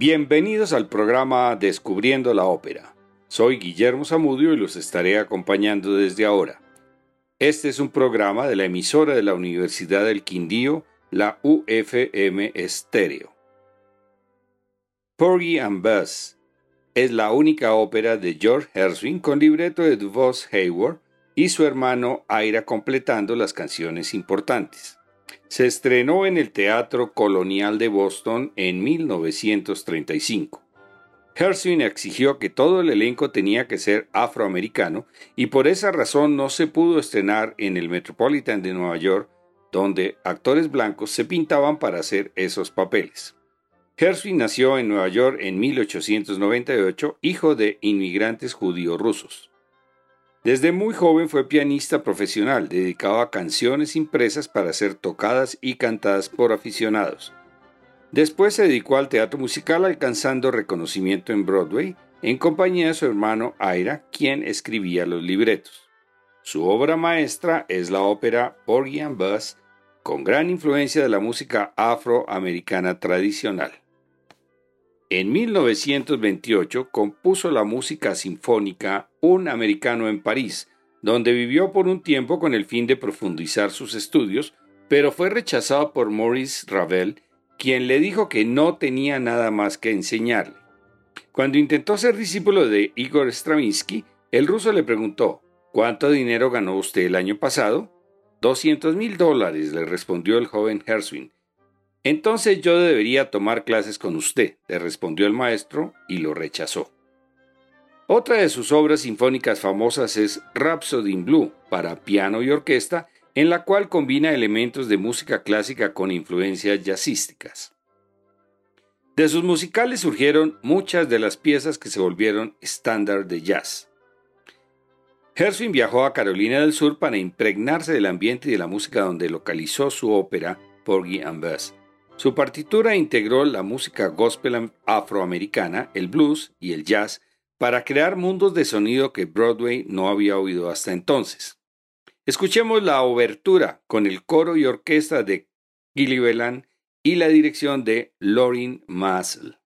Bienvenidos al programa Descubriendo la Ópera. Soy Guillermo Zamudio y los estaré acompañando desde ahora. Este es un programa de la emisora de la Universidad del Quindío, la UFM Estéreo. Porgy and Bess es la única ópera de George Gershwin con libreto de DuVos Hayward y su hermano Aira completando las canciones importantes. Se estrenó en el Teatro Colonial de Boston en 1935. Gershwin exigió que todo el elenco tenía que ser afroamericano y por esa razón no se pudo estrenar en el Metropolitan de Nueva York, donde actores blancos se pintaban para hacer esos papeles. Gershwin nació en Nueva York en 1898, hijo de inmigrantes judíos rusos. Desde muy joven fue pianista profesional, dedicado a canciones impresas para ser tocadas y cantadas por aficionados. Después se dedicó al teatro musical alcanzando reconocimiento en Broadway en compañía de su hermano Ira, quien escribía los libretos. Su obra maestra es la ópera Porgy and Bess, con gran influencia de la música afroamericana tradicional. En 1928 compuso la música sinfónica Un americano en París, donde vivió por un tiempo con el fin de profundizar sus estudios, pero fue rechazado por Maurice Ravel quien le dijo que no tenía nada más que enseñarle. Cuando intentó ser discípulo de Igor Stravinsky, el ruso le preguntó, ¿cuánto dinero ganó usted el año pasado? 200 mil dólares, le respondió el joven Herswin. Entonces yo debería tomar clases con usted, le respondió el maestro y lo rechazó. Otra de sus obras sinfónicas famosas es Rhapsody in Blue, para piano y orquesta, en la cual combina elementos de música clásica con influencias jazzísticas. De sus musicales surgieron muchas de las piezas que se volvieron estándar de jazz. Gershwin viajó a Carolina del Sur para impregnarse del ambiente y de la música donde localizó su ópera Porgy and Bess. Su partitura integró la música gospel afroamericana, el blues y el jazz para crear mundos de sonido que Broadway no había oído hasta entonces. Escuchemos la obertura con el coro y orquesta de Gilly Belan y la dirección de Lorin Masel.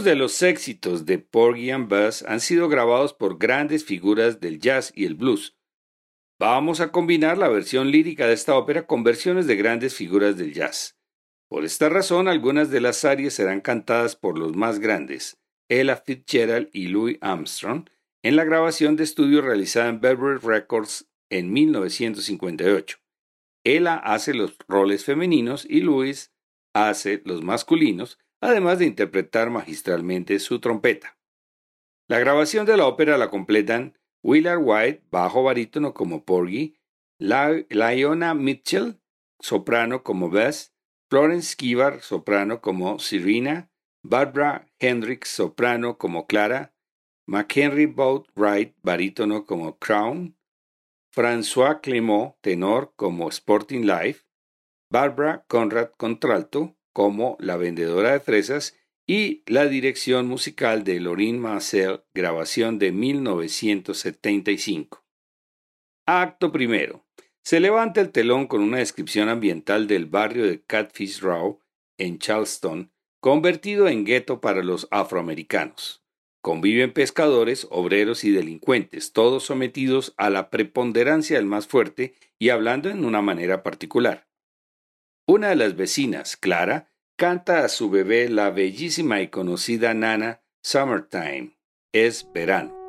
Muchos de los éxitos de Porgy and Buzz han sido grabados por grandes figuras del jazz y el blues. Vamos a combinar la versión lírica de esta ópera con versiones de grandes figuras del jazz. Por esta razón, algunas de las arias serán cantadas por los más grandes, Ella Fitzgerald y Louis Armstrong, en la grabación de estudio realizada en Velvet Records en 1958. Ella hace los roles femeninos y Louis hace los masculinos, además de interpretar magistralmente su trompeta. La grabación de la ópera la completan Willard White, bajo barítono como Porgy, Liona Mitchell, soprano como Bess, Florence Kivar, soprano como Serena, Barbara Hendricks, soprano como Clara, McHenry Boatwright, barítono como Crown, François Clément, tenor como Sporting Life, Barbara Conrad Contralto como La Vendedora de Fresas y la dirección musical de Lorin Marcel, grabación de 1975. Acto primero. Se levanta el telón con una descripción ambiental del barrio de Catfish Row en Charleston, convertido en gueto para los afroamericanos. Conviven pescadores, obreros y delincuentes, todos sometidos a la preponderancia del más fuerte y hablando en una manera particular. Una de las vecinas, Clara, canta a su bebé la bellísima y conocida nana Summertime. Es verano.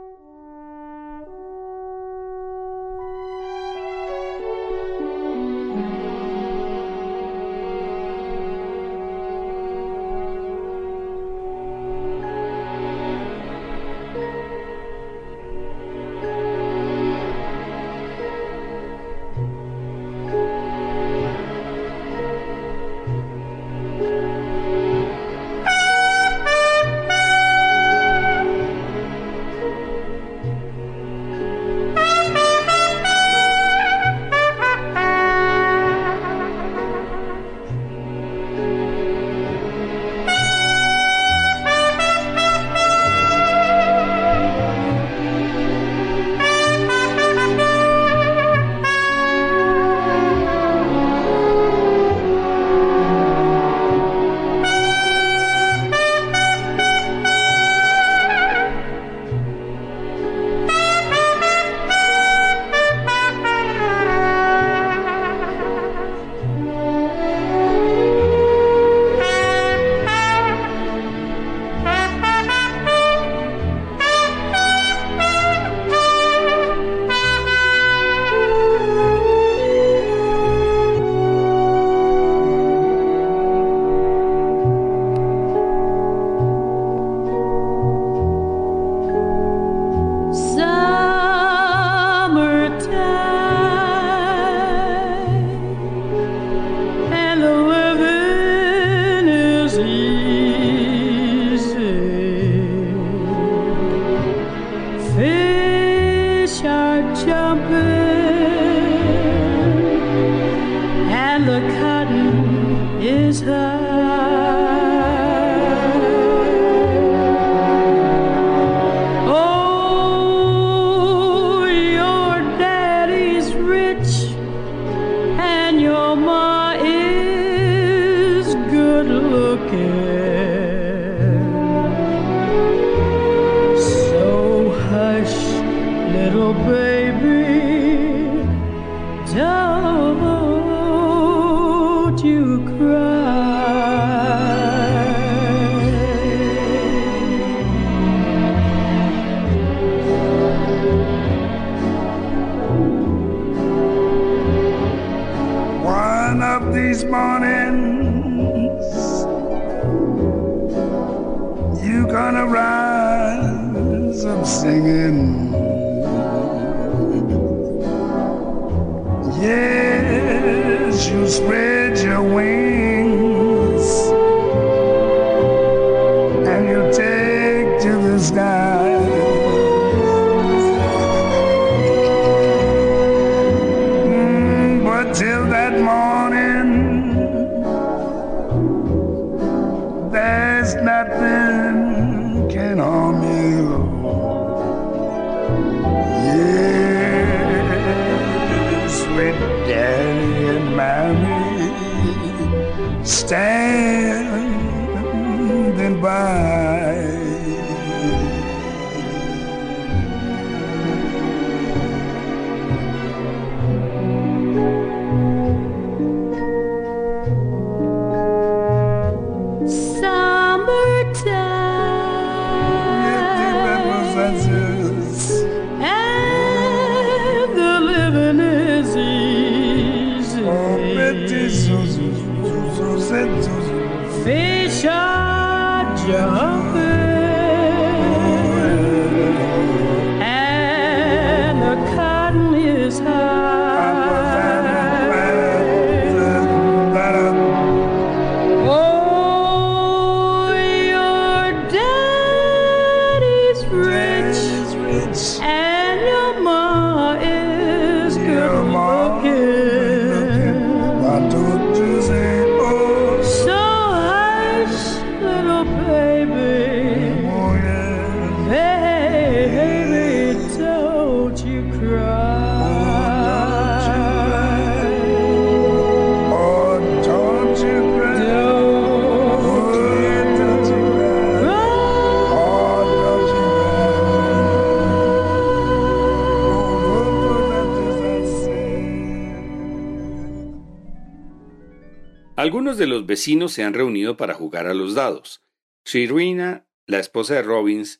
Algunos de los vecinos se han reunido para jugar a los dados. Shirina, la esposa de Robbins,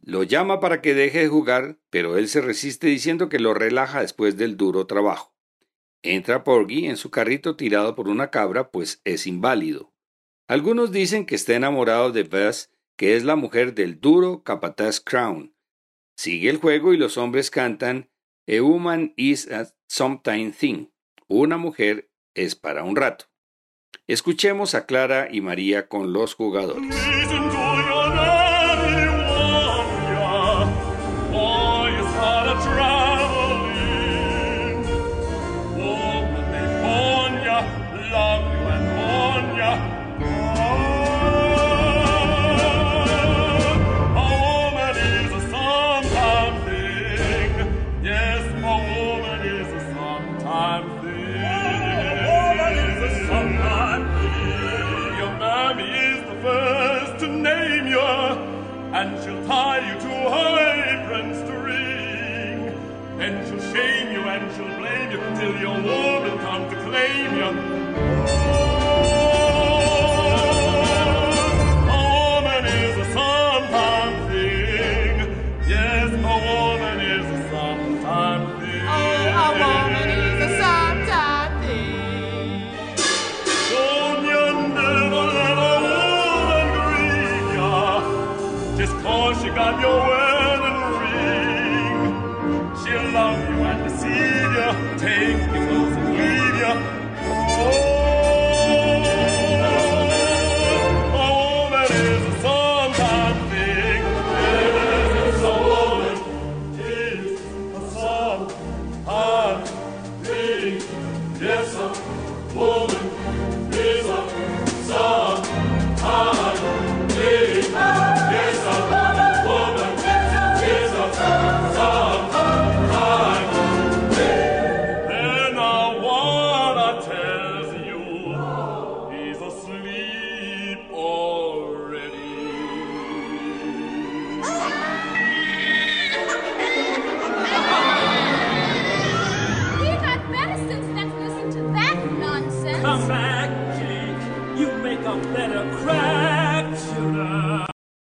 lo llama para que deje de jugar, pero él se resiste diciendo que lo relaja después del duro trabajo. Entra Porgy en su carrito tirado por una cabra, pues es inválido. Algunos dicen que está enamorado de Bess, que es la mujer del duro capataz Crown. Sigue el juego y los hombres cantan A woman is a sometime thing. Una mujer es para un rato. Escuchemos a Clara y María con los jugadores.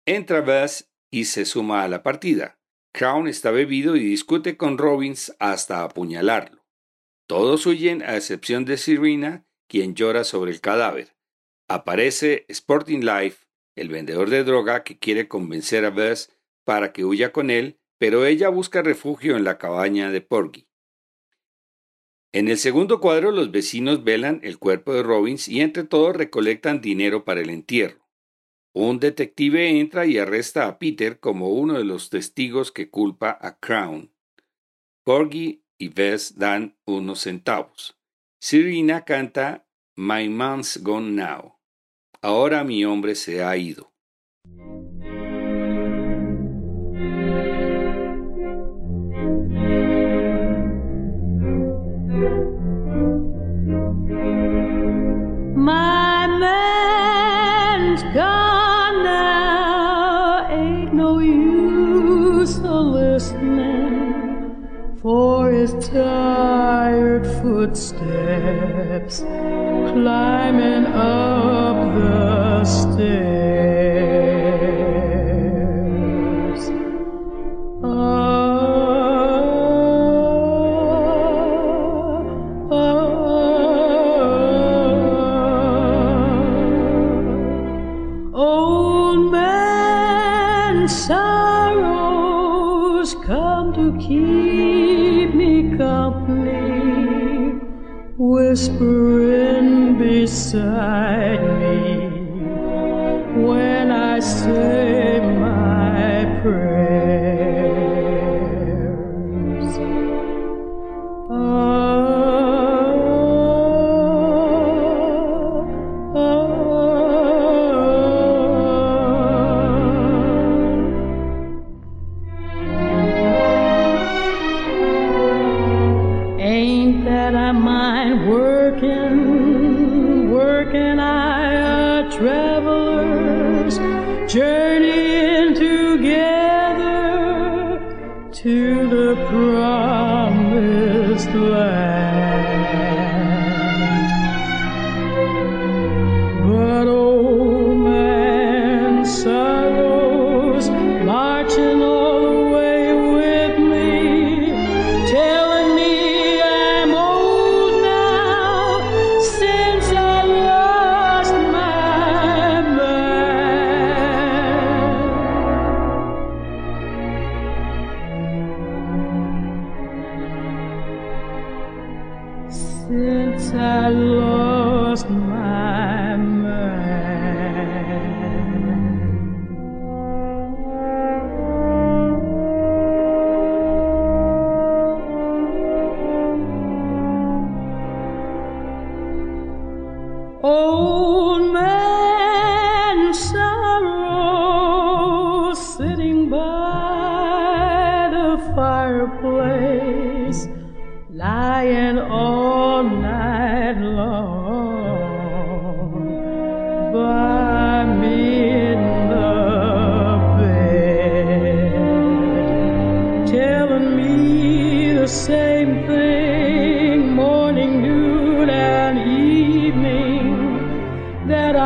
Entra Buzz y se suma a la partida. Crown está bebido y discute con Robbins hasta apuñalarlo. Todos huyen a excepción de Serena, quien llora sobre el cadáver. Aparece Sporting Life, el vendedor de droga que quiere convencer a Buzz para que huya con él, pero ella busca refugio en la cabaña de Porgy. En el segundo cuadro los vecinos velan el cuerpo de Robbins y entre todos recolectan dinero para el entierro. Un detective entra y arresta a Peter como uno de los testigos que culpa a Crown. Porgy y Bess dan unos centavos. Serena canta My Man's Gone Now. Ahora mi hombre se ha ido. Tired footsteps climbing up the stairs. Whispering beside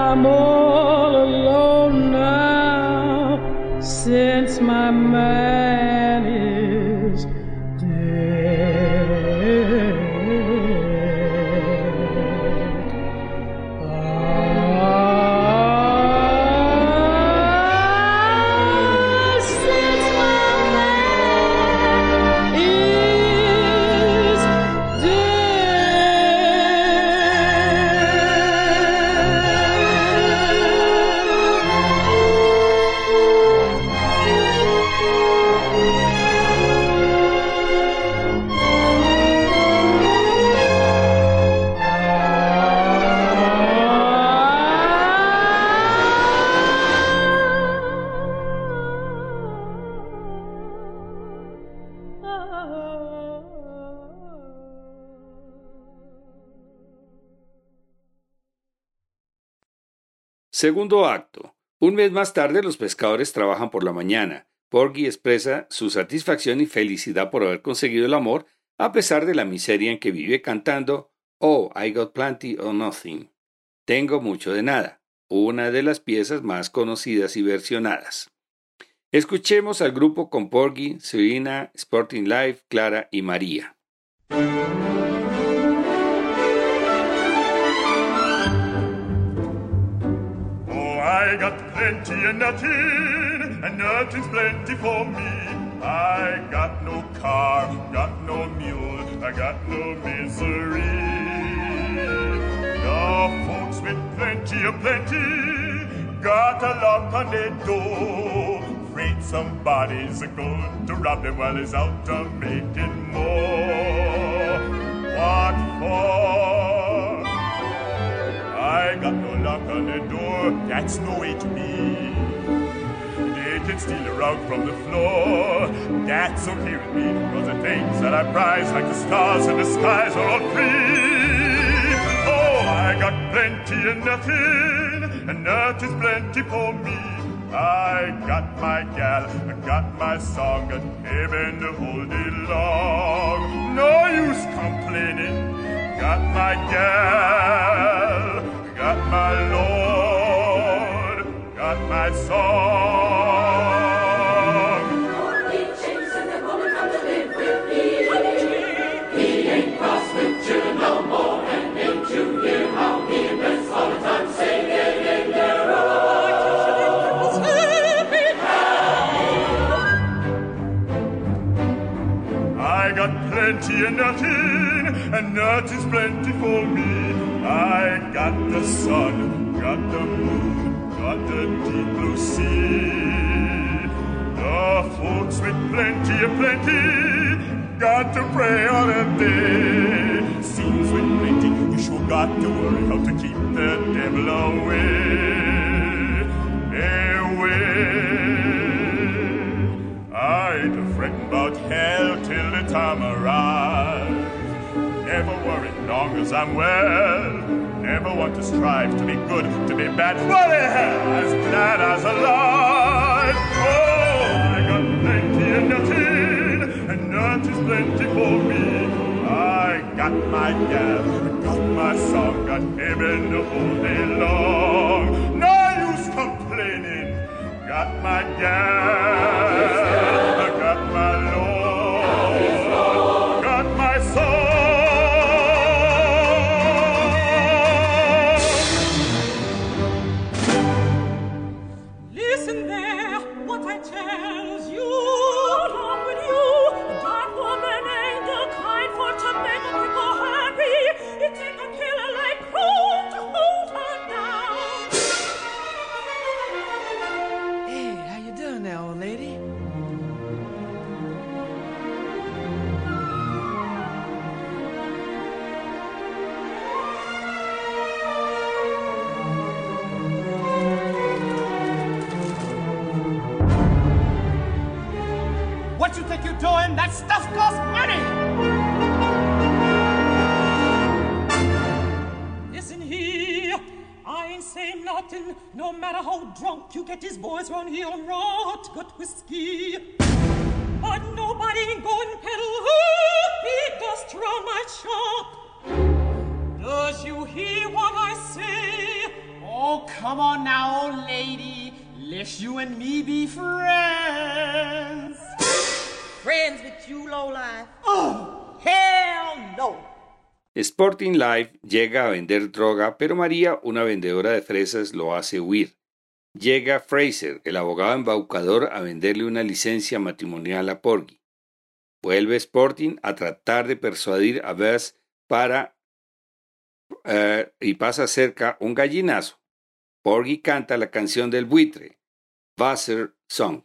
I'm all alone now since my Segundo acto. Un mes más tarde los pescadores trabajan por la mañana. Porgy expresa su satisfacción y felicidad por haber conseguido el amor a pesar de la miseria en que vive cantando Oh, I got plenty or nothing. Tengo mucho de nada, una de las piezas más conocidas y versionadas. Escuchemos al grupo con Porgy, Serena, Sporting Life, Clara y María. I got plenty and nothing, and nothing's plenty for me. I got no car, got no mule, I got no misery. The folks with plenty of plenty got a lock on their door. Afraid somebody's a going to rob them while he's out to making more. What for? The door, that's no way to be. They can steal a rug from the floor, that's okay with me, cause the things that I prize, like the stars in the skies, are all free. Oh, I got plenty and nothing, and nothing's plenty for me. I got my gal, I got my song, and heaven to hold it long. No use complaining, got my gal, Got my Lord, got my song. Only James and the woman come to live with me. He ain't cross with children no more, and ain't you hear how he rests all the time singing in their own. I got plenty and nothing, and nothing's plenty for me. Got the sun, got the moon, got the deep blue sea. The folks with plenty of plenty got to pray on a day. Seems with plenty, you sure got to worry how to keep the devil away. Away. I'd fret about hell till the time arrives. Never worry long as I'm well. Never want to strive to be good, to be bad. but hell, as glad as alive. Oh, I got plenty and nothing, and nothing's plenty for me. I got my gal, got my song, got heaven whole day long. No use complaining, got my gal. Life llega a vender droga, pero María, una vendedora de fresas, lo hace huir. Llega Fraser, el abogado embaucador, a venderle una licencia matrimonial a Porgy. Vuelve Sporting a tratar de persuadir a Bess para eh, y pasa cerca un gallinazo. Porgy canta la canción del buitre, Wasser Song.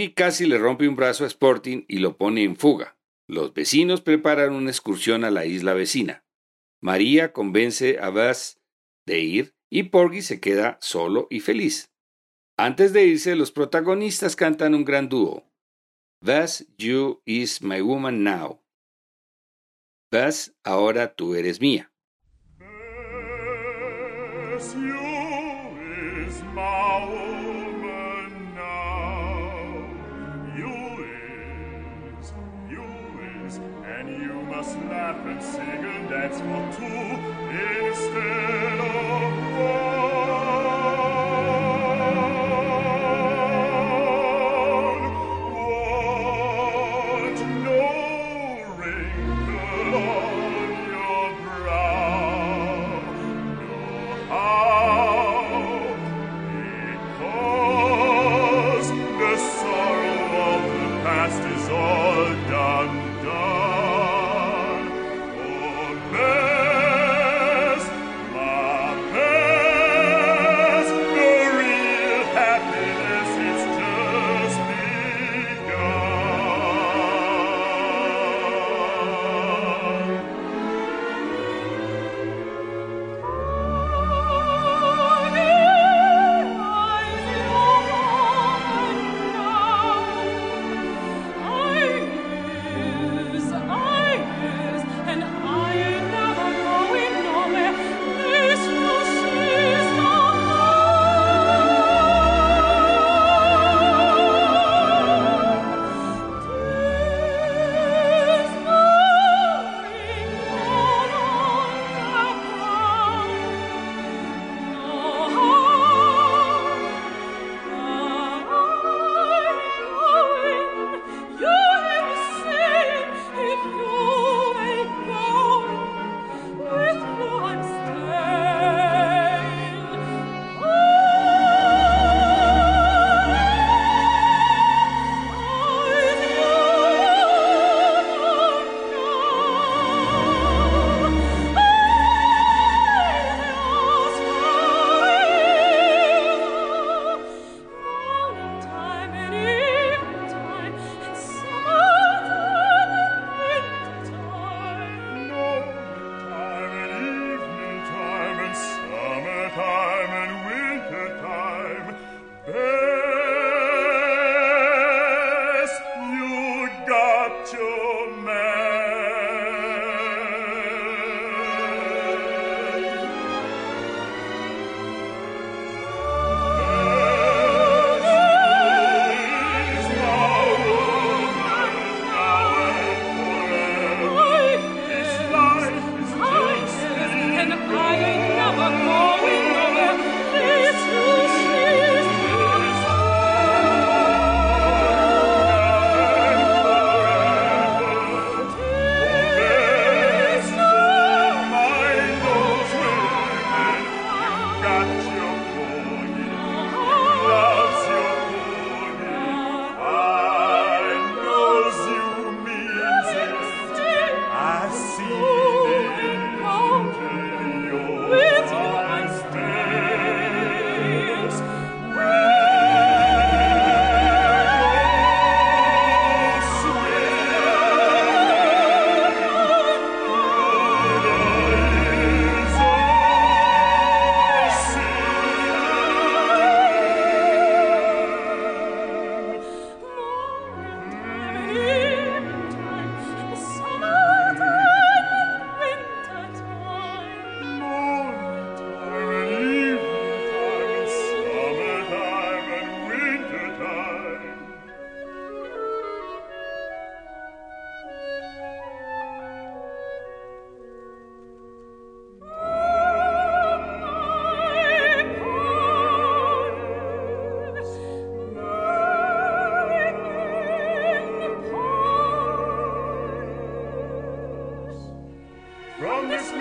Porgy casi le rompe un brazo a Sporting y lo pone en fuga. Los vecinos preparan una excursión a la isla vecina. María convence a Buzz de ir y Porgy se queda solo y feliz. Antes de irse, los protagonistas cantan un gran dúo. Buzz, you is my woman now. Buzz, ahora tú eres mía. You is my das Lappen segeln der Fortu, ist er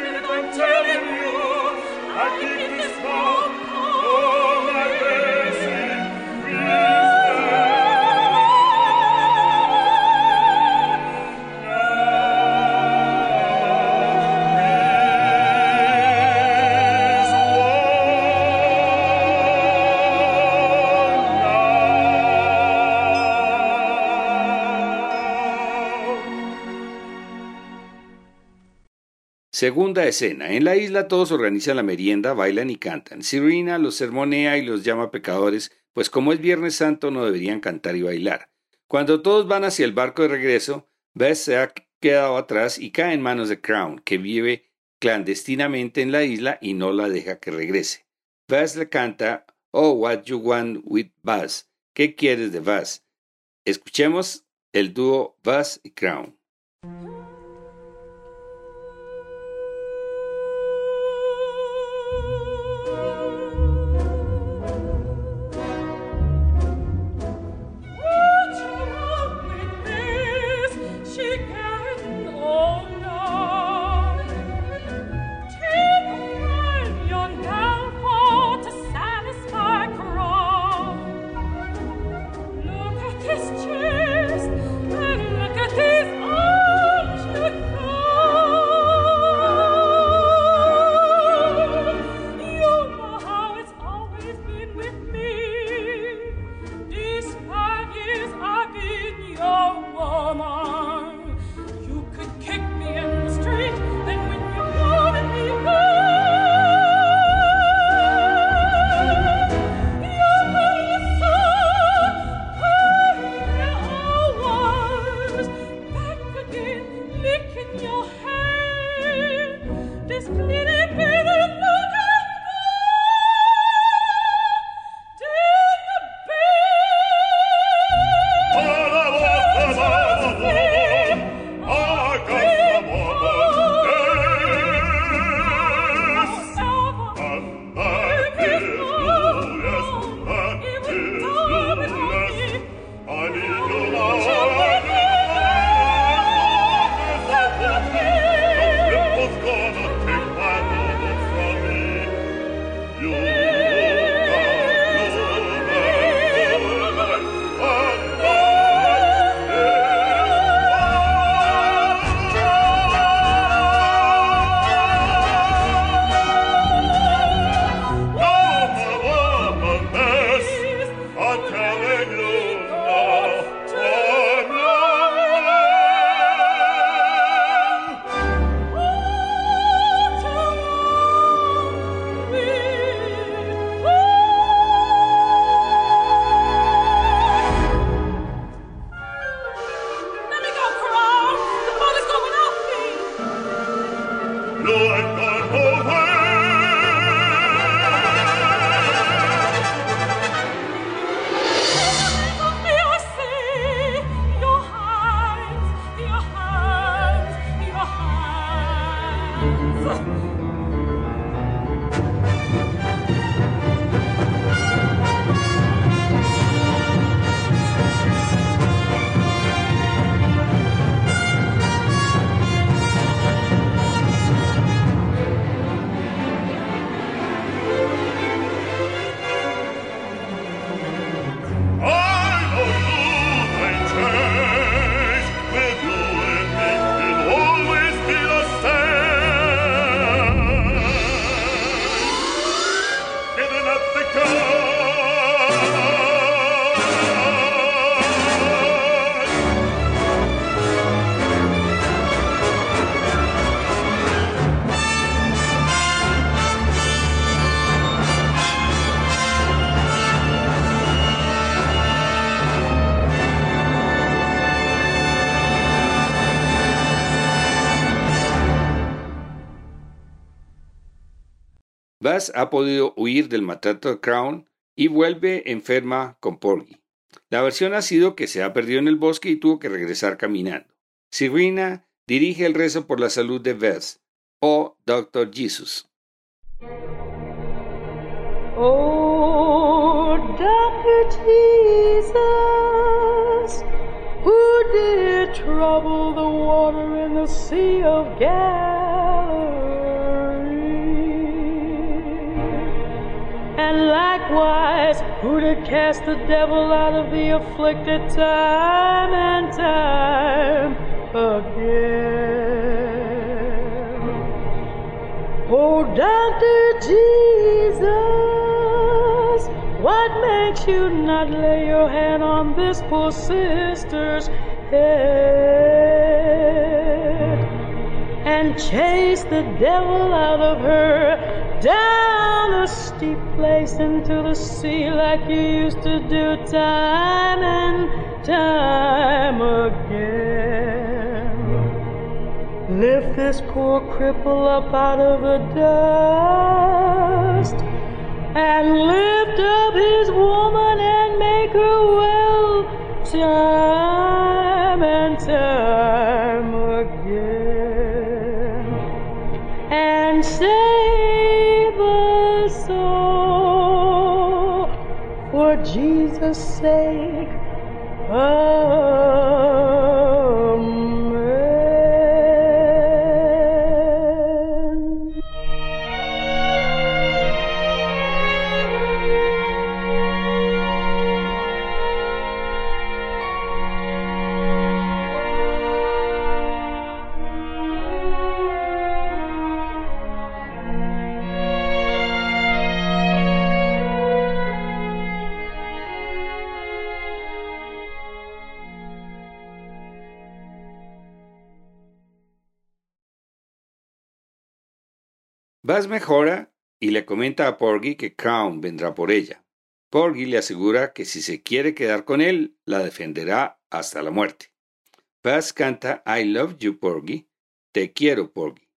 Liebe, dein Teil in mir, ergib es vor, Segunda escena. En la isla todos organizan la merienda, bailan y cantan. Serena los sermonea y los llama pecadores, pues como es Viernes Santo no deberían cantar y bailar. Cuando todos van hacia el barco de regreso, Beth se ha quedado atrás y cae en manos de Crown, que vive clandestinamente en la isla y no la deja que regrese. Buzz le canta Oh, what you want with Buzz. ¿Qué quieres de Buzz? Escuchemos el dúo Buzz y Crown. Ha podido huir del maltrato de Crown y vuelve enferma con Porgy. La versión ha sido que se ha perdido en el bosque y tuvo que regresar caminando. Serena dirige el rezo por la salud de Beth o Dr. Jesus. Oh, Dr. Jesus, who did trouble the water in sea of And likewise, who did cast the devil out of the afflicted time and time again? Oh, Doctor Jesus, what makes you not lay your hand on this poor sister's head? And chase the devil out of her down a steep place into the sea like you used to do time and time again. Lift this poor cripple up out of the dust and lift up his woman and make her well time forsake. Mejora y le comenta a Porgy que Crown vendrá por ella. Porgy le asegura que si se quiere quedar con él, la defenderá hasta la muerte. Buzz canta I Love You Porgy, Te quiero Porgy,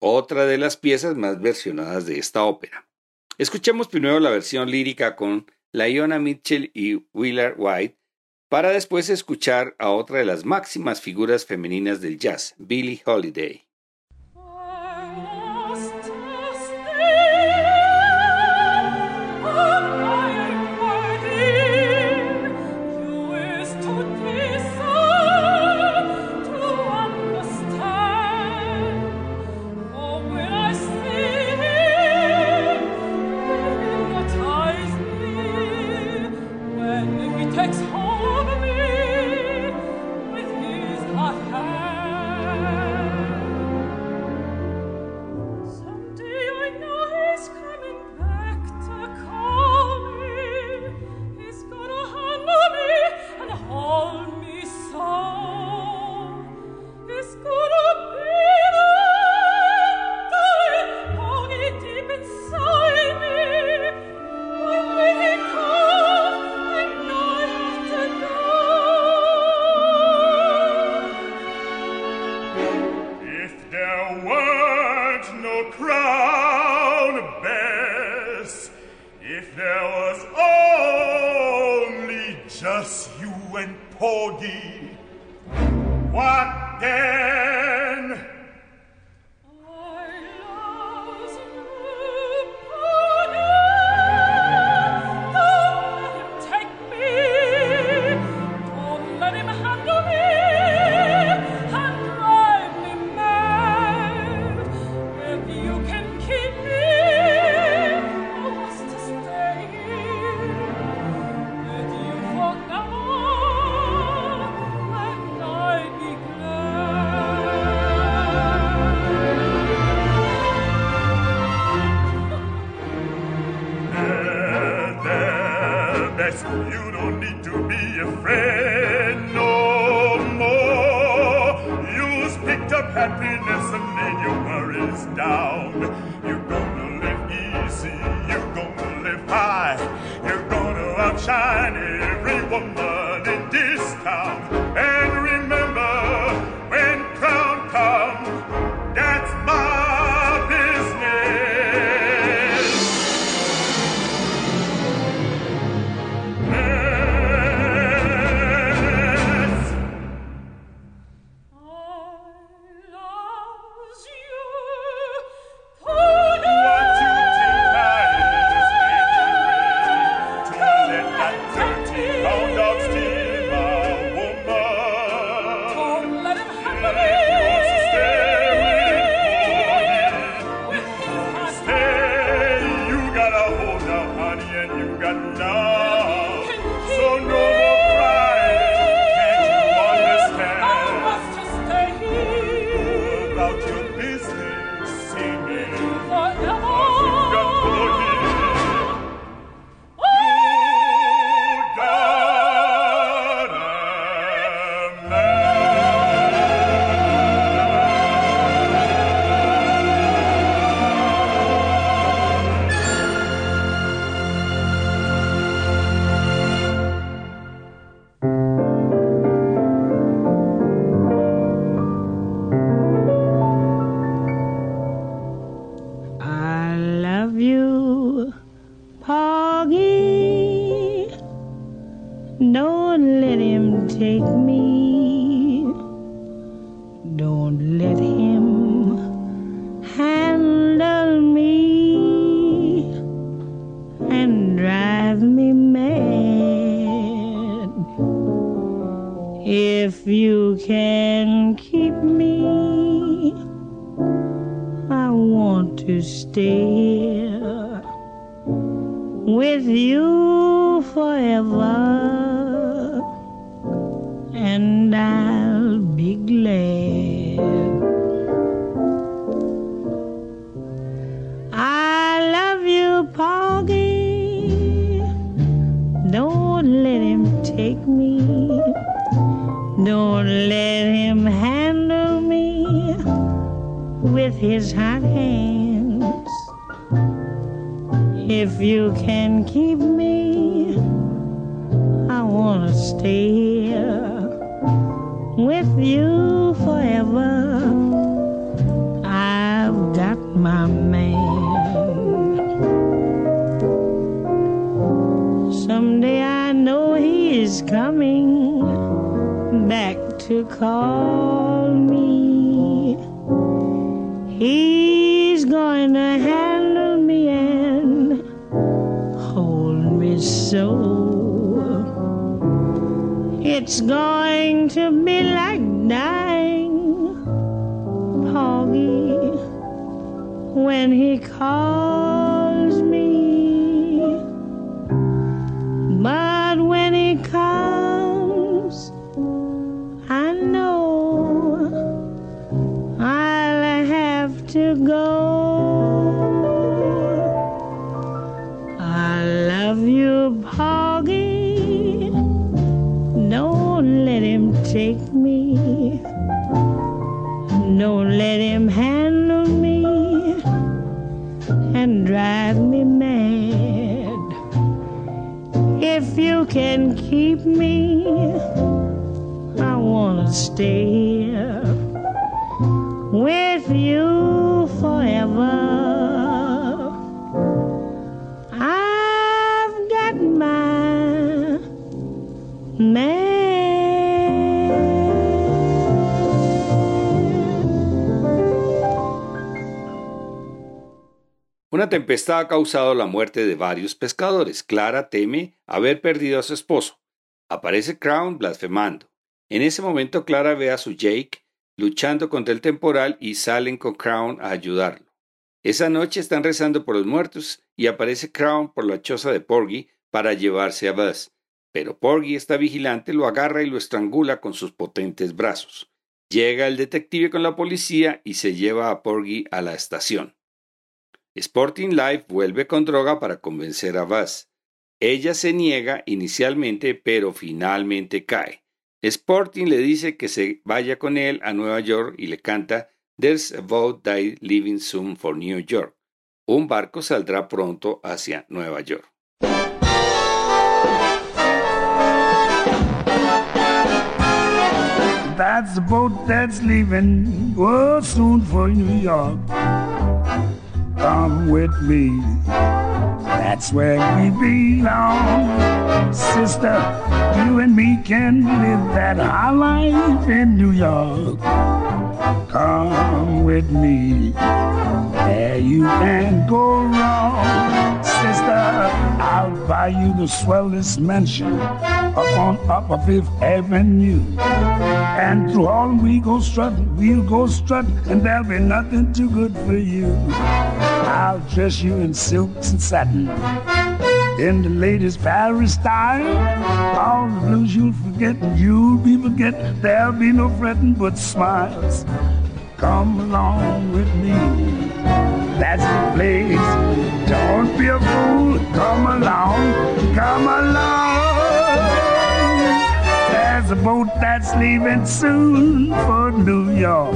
otra de las piezas más versionadas de esta ópera. Escuchemos primero la versión lírica con Lionel Mitchell y Willard White, para después escuchar a otra de las máximas figuras femeninas del jazz, Billie Holiday. With you forever, and I'll be glad. I love you, Poggy. Don't let him take me. Don't let him handle me with his hot hands. If you can keep me, I wanna stay here with you forever. I've got my man. Someday I know he is coming back to call me. He's It's going to be like dying, Poggy, when he calls If you can keep me, I wanna stay Una tempestad ha causado la muerte de varios pescadores. Clara teme haber perdido a su esposo. Aparece Crown blasfemando. En ese momento Clara ve a su Jake luchando contra el temporal y salen con Crown a ayudarlo. Esa noche están rezando por los muertos y aparece Crown por la choza de Porgy para llevarse a Buzz. Pero Porgy está vigilante, lo agarra y lo estrangula con sus potentes brazos. Llega el detective con la policía y se lleva a Porgy a la estación. Sporting Life vuelve con droga para convencer a Buzz. Ella se niega inicialmente, pero finalmente cae. Sporting le dice que se vaya con él a Nueva York y le canta There's a boat that leaving soon for New York. Un barco saldrá pronto hacia Nueva York. That's boat that's oh, York. Come with me. That's where we belong. Sister, you and me can live that high life in New York. Come with me. There you can't go wrong. Sister, I'll buy you the swellest mansion up on Upper Fifth Avenue. And through all we go strutting, we'll go strutting, and there'll be nothing too good for you. I'll dress you in silks and satin, in the latest Paris style. All the blues you'll forget, you'll be forgetting. There'll be no fretting but smiles. Come along with me. That's the place. Don't be a fool. Come along. Come along. There's a boat that's leaving soon for New York.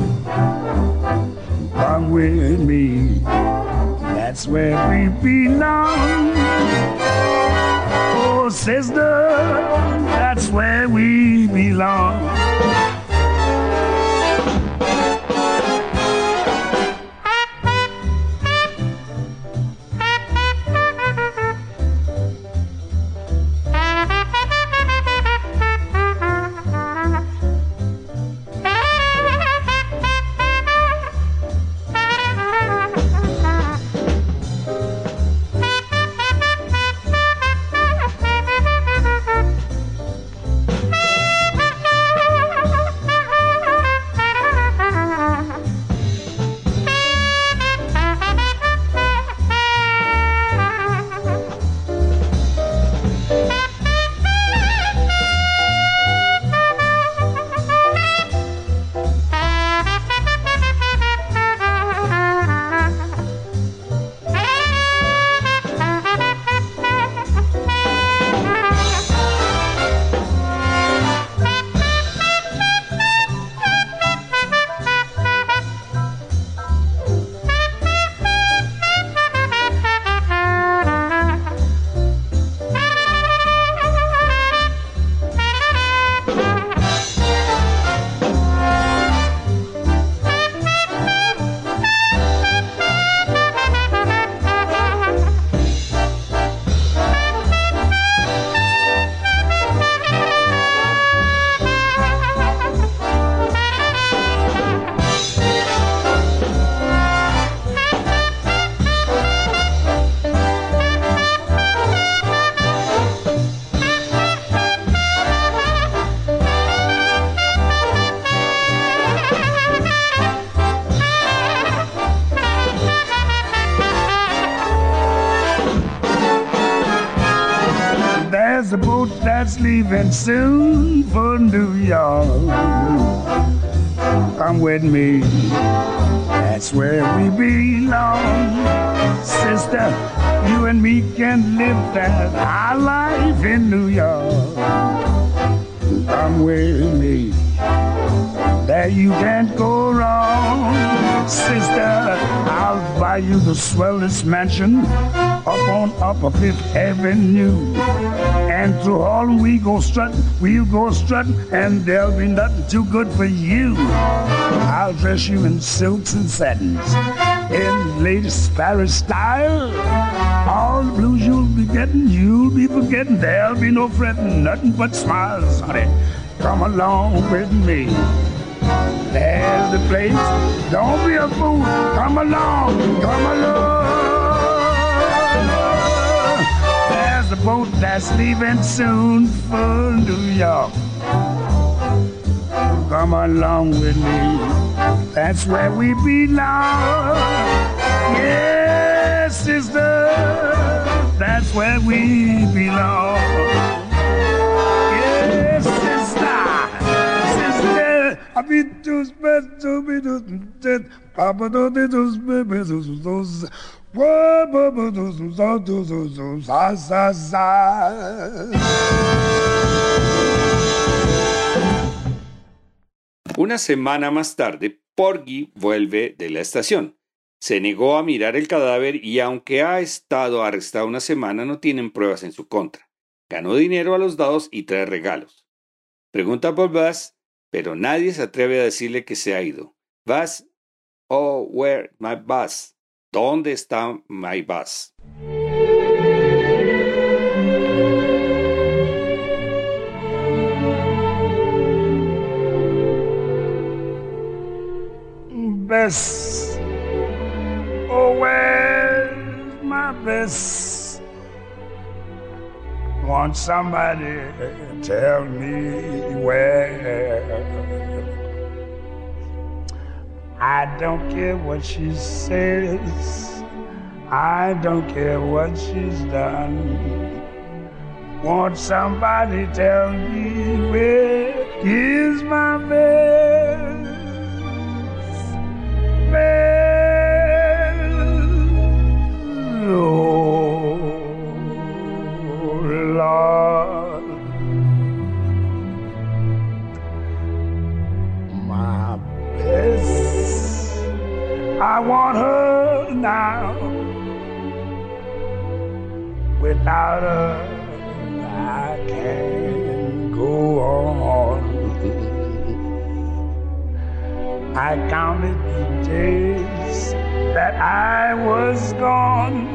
Come with me. That's where we belong. Oh, sister, that's where we belong. Mansion up on Upper Fifth Avenue. And through all we go strutting, we'll go strutting, and there'll be nothing too good for you. I'll dress you in silks and satins, in latest Paris style. All the blues you'll be getting, you'll be forgetting. There'll be no fretting, nothing but smiles, honey. Come along with me. There's the place. Don't be a fool. Come along, come along. There's the boat that's leaving soon for New York. Come along with me. That's where we belong. Yes, sister. That's where we belong. Yes, sister. Sister. I beat those best to be those Papa do de dos Una semana más tarde, Porgy vuelve de la estación. Se negó a mirar el cadáver y aunque ha estado arrestado una semana no tienen pruebas en su contra. Ganó dinero a los dados y trae regalos. Pregunta por Buzz, pero nadie se atreve a decirle que se ha ido. Buzz, oh, where my Buzz? ¿Dónde está my Buzz? Best Oh where's my best Want somebody tell me where I don't care what she says. I don't care what she's done. Won't somebody tell me where is my best? Best. Oh, Lord. I want her now. Without her, I can't go on. I counted the days that I was gone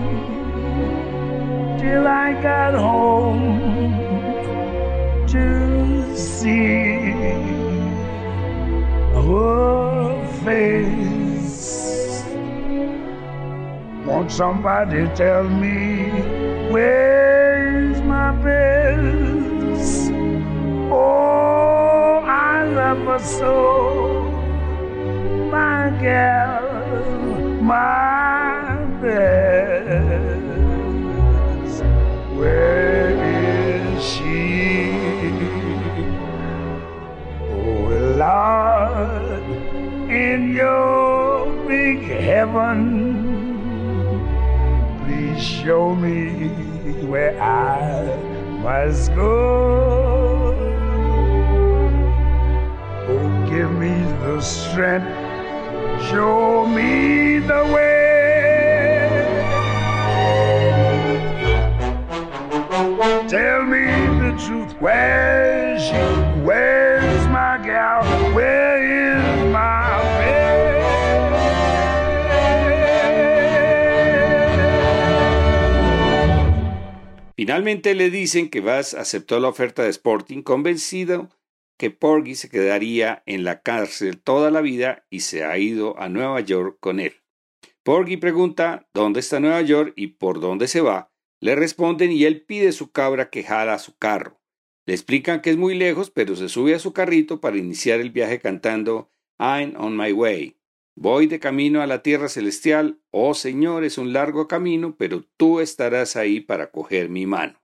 till I got home to see her face. Won't somebody tell me where's my best? Oh, I love her so, my girl, my best. Where is she? Oh Lord, in your big heaven, show me where I must go. Oh, give me the strength, show me the way. Tell me the truth, where's she? Where's my gal? Where Finalmente le dicen que Buzz aceptó la oferta de Sporting convencido que Porgy se quedaría en la cárcel toda la vida y se ha ido a Nueva York con él. Porgy pregunta dónde está Nueva York y por dónde se va. Le responden y él pide su cabra que jala su carro. Le explican que es muy lejos, pero se sube a su carrito para iniciar el viaje cantando I'm on my way. Voy de camino a la tierra celestial, oh Señor, es un largo camino, pero tú estarás ahí para coger mi mano.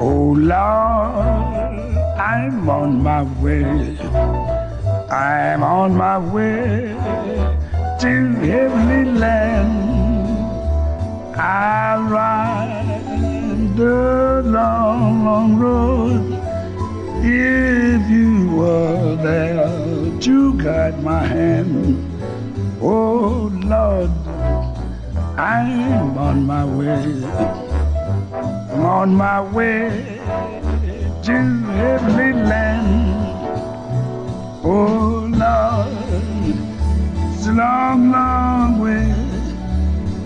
Oh Lord, I'm on my way, I'm on my way to heavenly land. I'll ride the long, long road if you were there to guide my hand. Oh Lord, I'm on my way. I'm on my way to heavenly land. Oh Lord, it's a long, long way,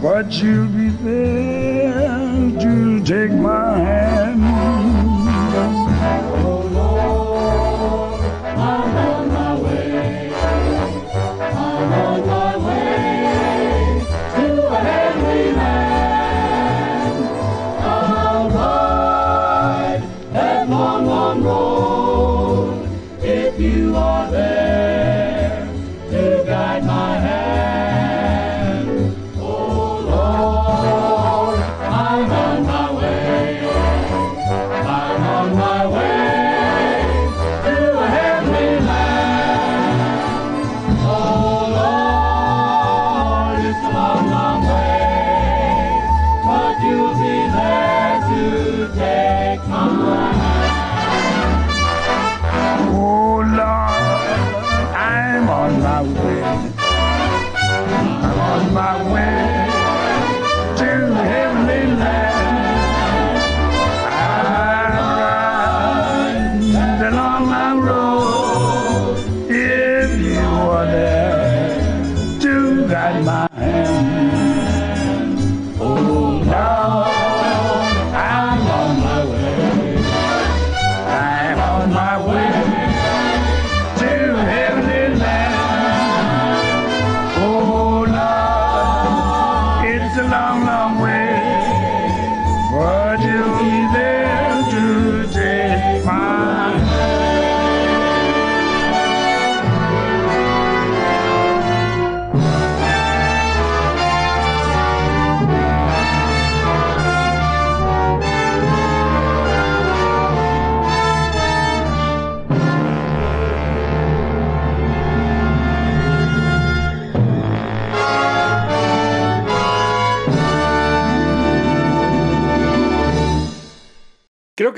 but you'll be there to take my hand.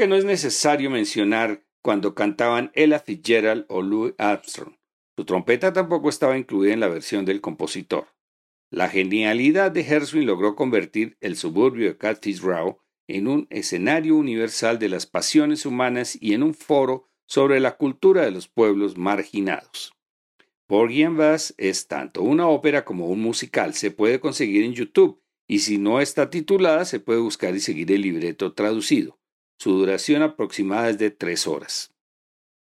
No es necesario mencionar cuando cantaban Ella Fitzgerald o Louis Armstrong. Su trompeta tampoco estaba incluida en la versión del compositor. La genialidad de Hershwin logró convertir el suburbio de Catfish Row en un escenario universal de las pasiones humanas y en un foro sobre la cultura de los pueblos marginados. Porgy and Bess es tanto una ópera como un musical. Se puede conseguir en YouTube y si no está titulada se puede buscar y seguir el libreto traducido. Su duración aproximada es de tres horas.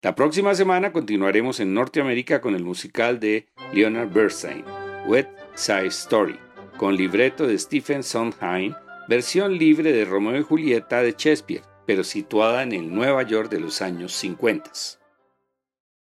La próxima semana continuaremos en Norteamérica con el musical de Leonard Bernstein, Wet Side Story, con libreto de Stephen Sondheim, versión libre de Romeo y Julieta de Shakespeare, pero situada en el Nueva York de los años 50.